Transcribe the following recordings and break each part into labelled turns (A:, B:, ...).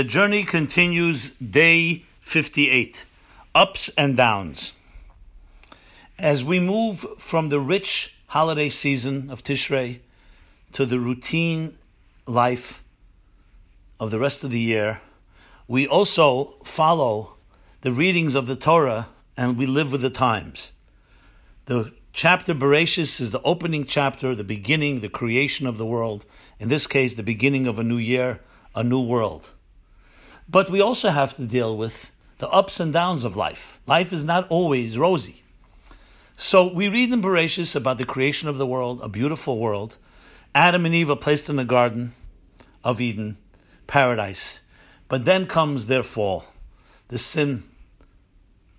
A: The journey continues day 58 ups and downs. As we move from the rich holiday season of Tishrei to the routine life of the rest of the year, we also follow the readings of the Torah and we live with the times. The chapter Bereshis is the opening chapter, the beginning, the creation of the world. In this case, the beginning of a new year, a new world. But we also have to deal with the ups and downs of life. Life is not always rosy. So we read in Bereshis about the creation of the world, a beautiful world. Adam and Eve are placed in the garden of Eden, paradise. But then comes their fall, the sin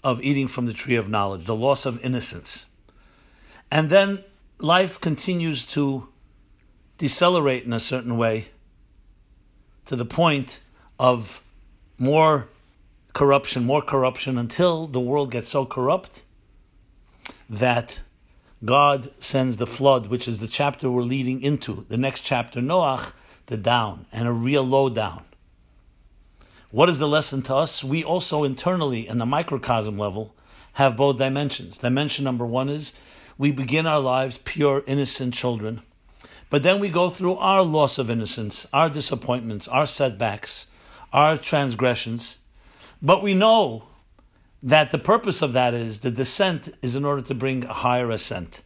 A: of eating from the tree of knowledge, the loss of innocence. And then life continues to decelerate in a certain way to the point of more corruption, more corruption, until the world gets so corrupt that God sends the flood, which is the chapter we're leading into. The next chapter, Noach, the down, and a real low down. What is the lesson to us? We also internally, in the microcosm level, have both dimensions. Dimension number one is we begin our lives pure, innocent children. But then we go through our loss of innocence, our disappointments, our setbacks, our transgressions. But we know that the purpose of that is the descent is in order to bring a higher ascent.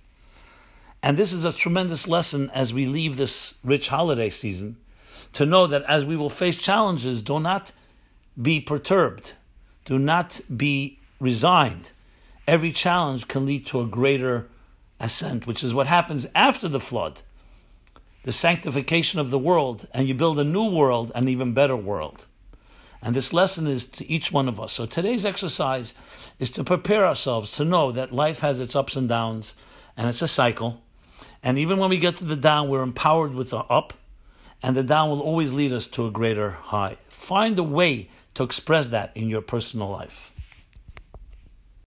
A: And this is a tremendous lesson as we leave this rich holiday season to know that as we will face challenges, do not be perturbed, do not be resigned. Every challenge can lead to a greater ascent, which is what happens after the flood the sanctification of the world, and you build a new world, an even better world. And this lesson is to each one of us. So today's exercise is to prepare ourselves to know that life has its ups and downs and it's a cycle. And even when we get to the down, we're empowered with the up, and the down will always lead us to a greater high. Find a way to express that in your personal life.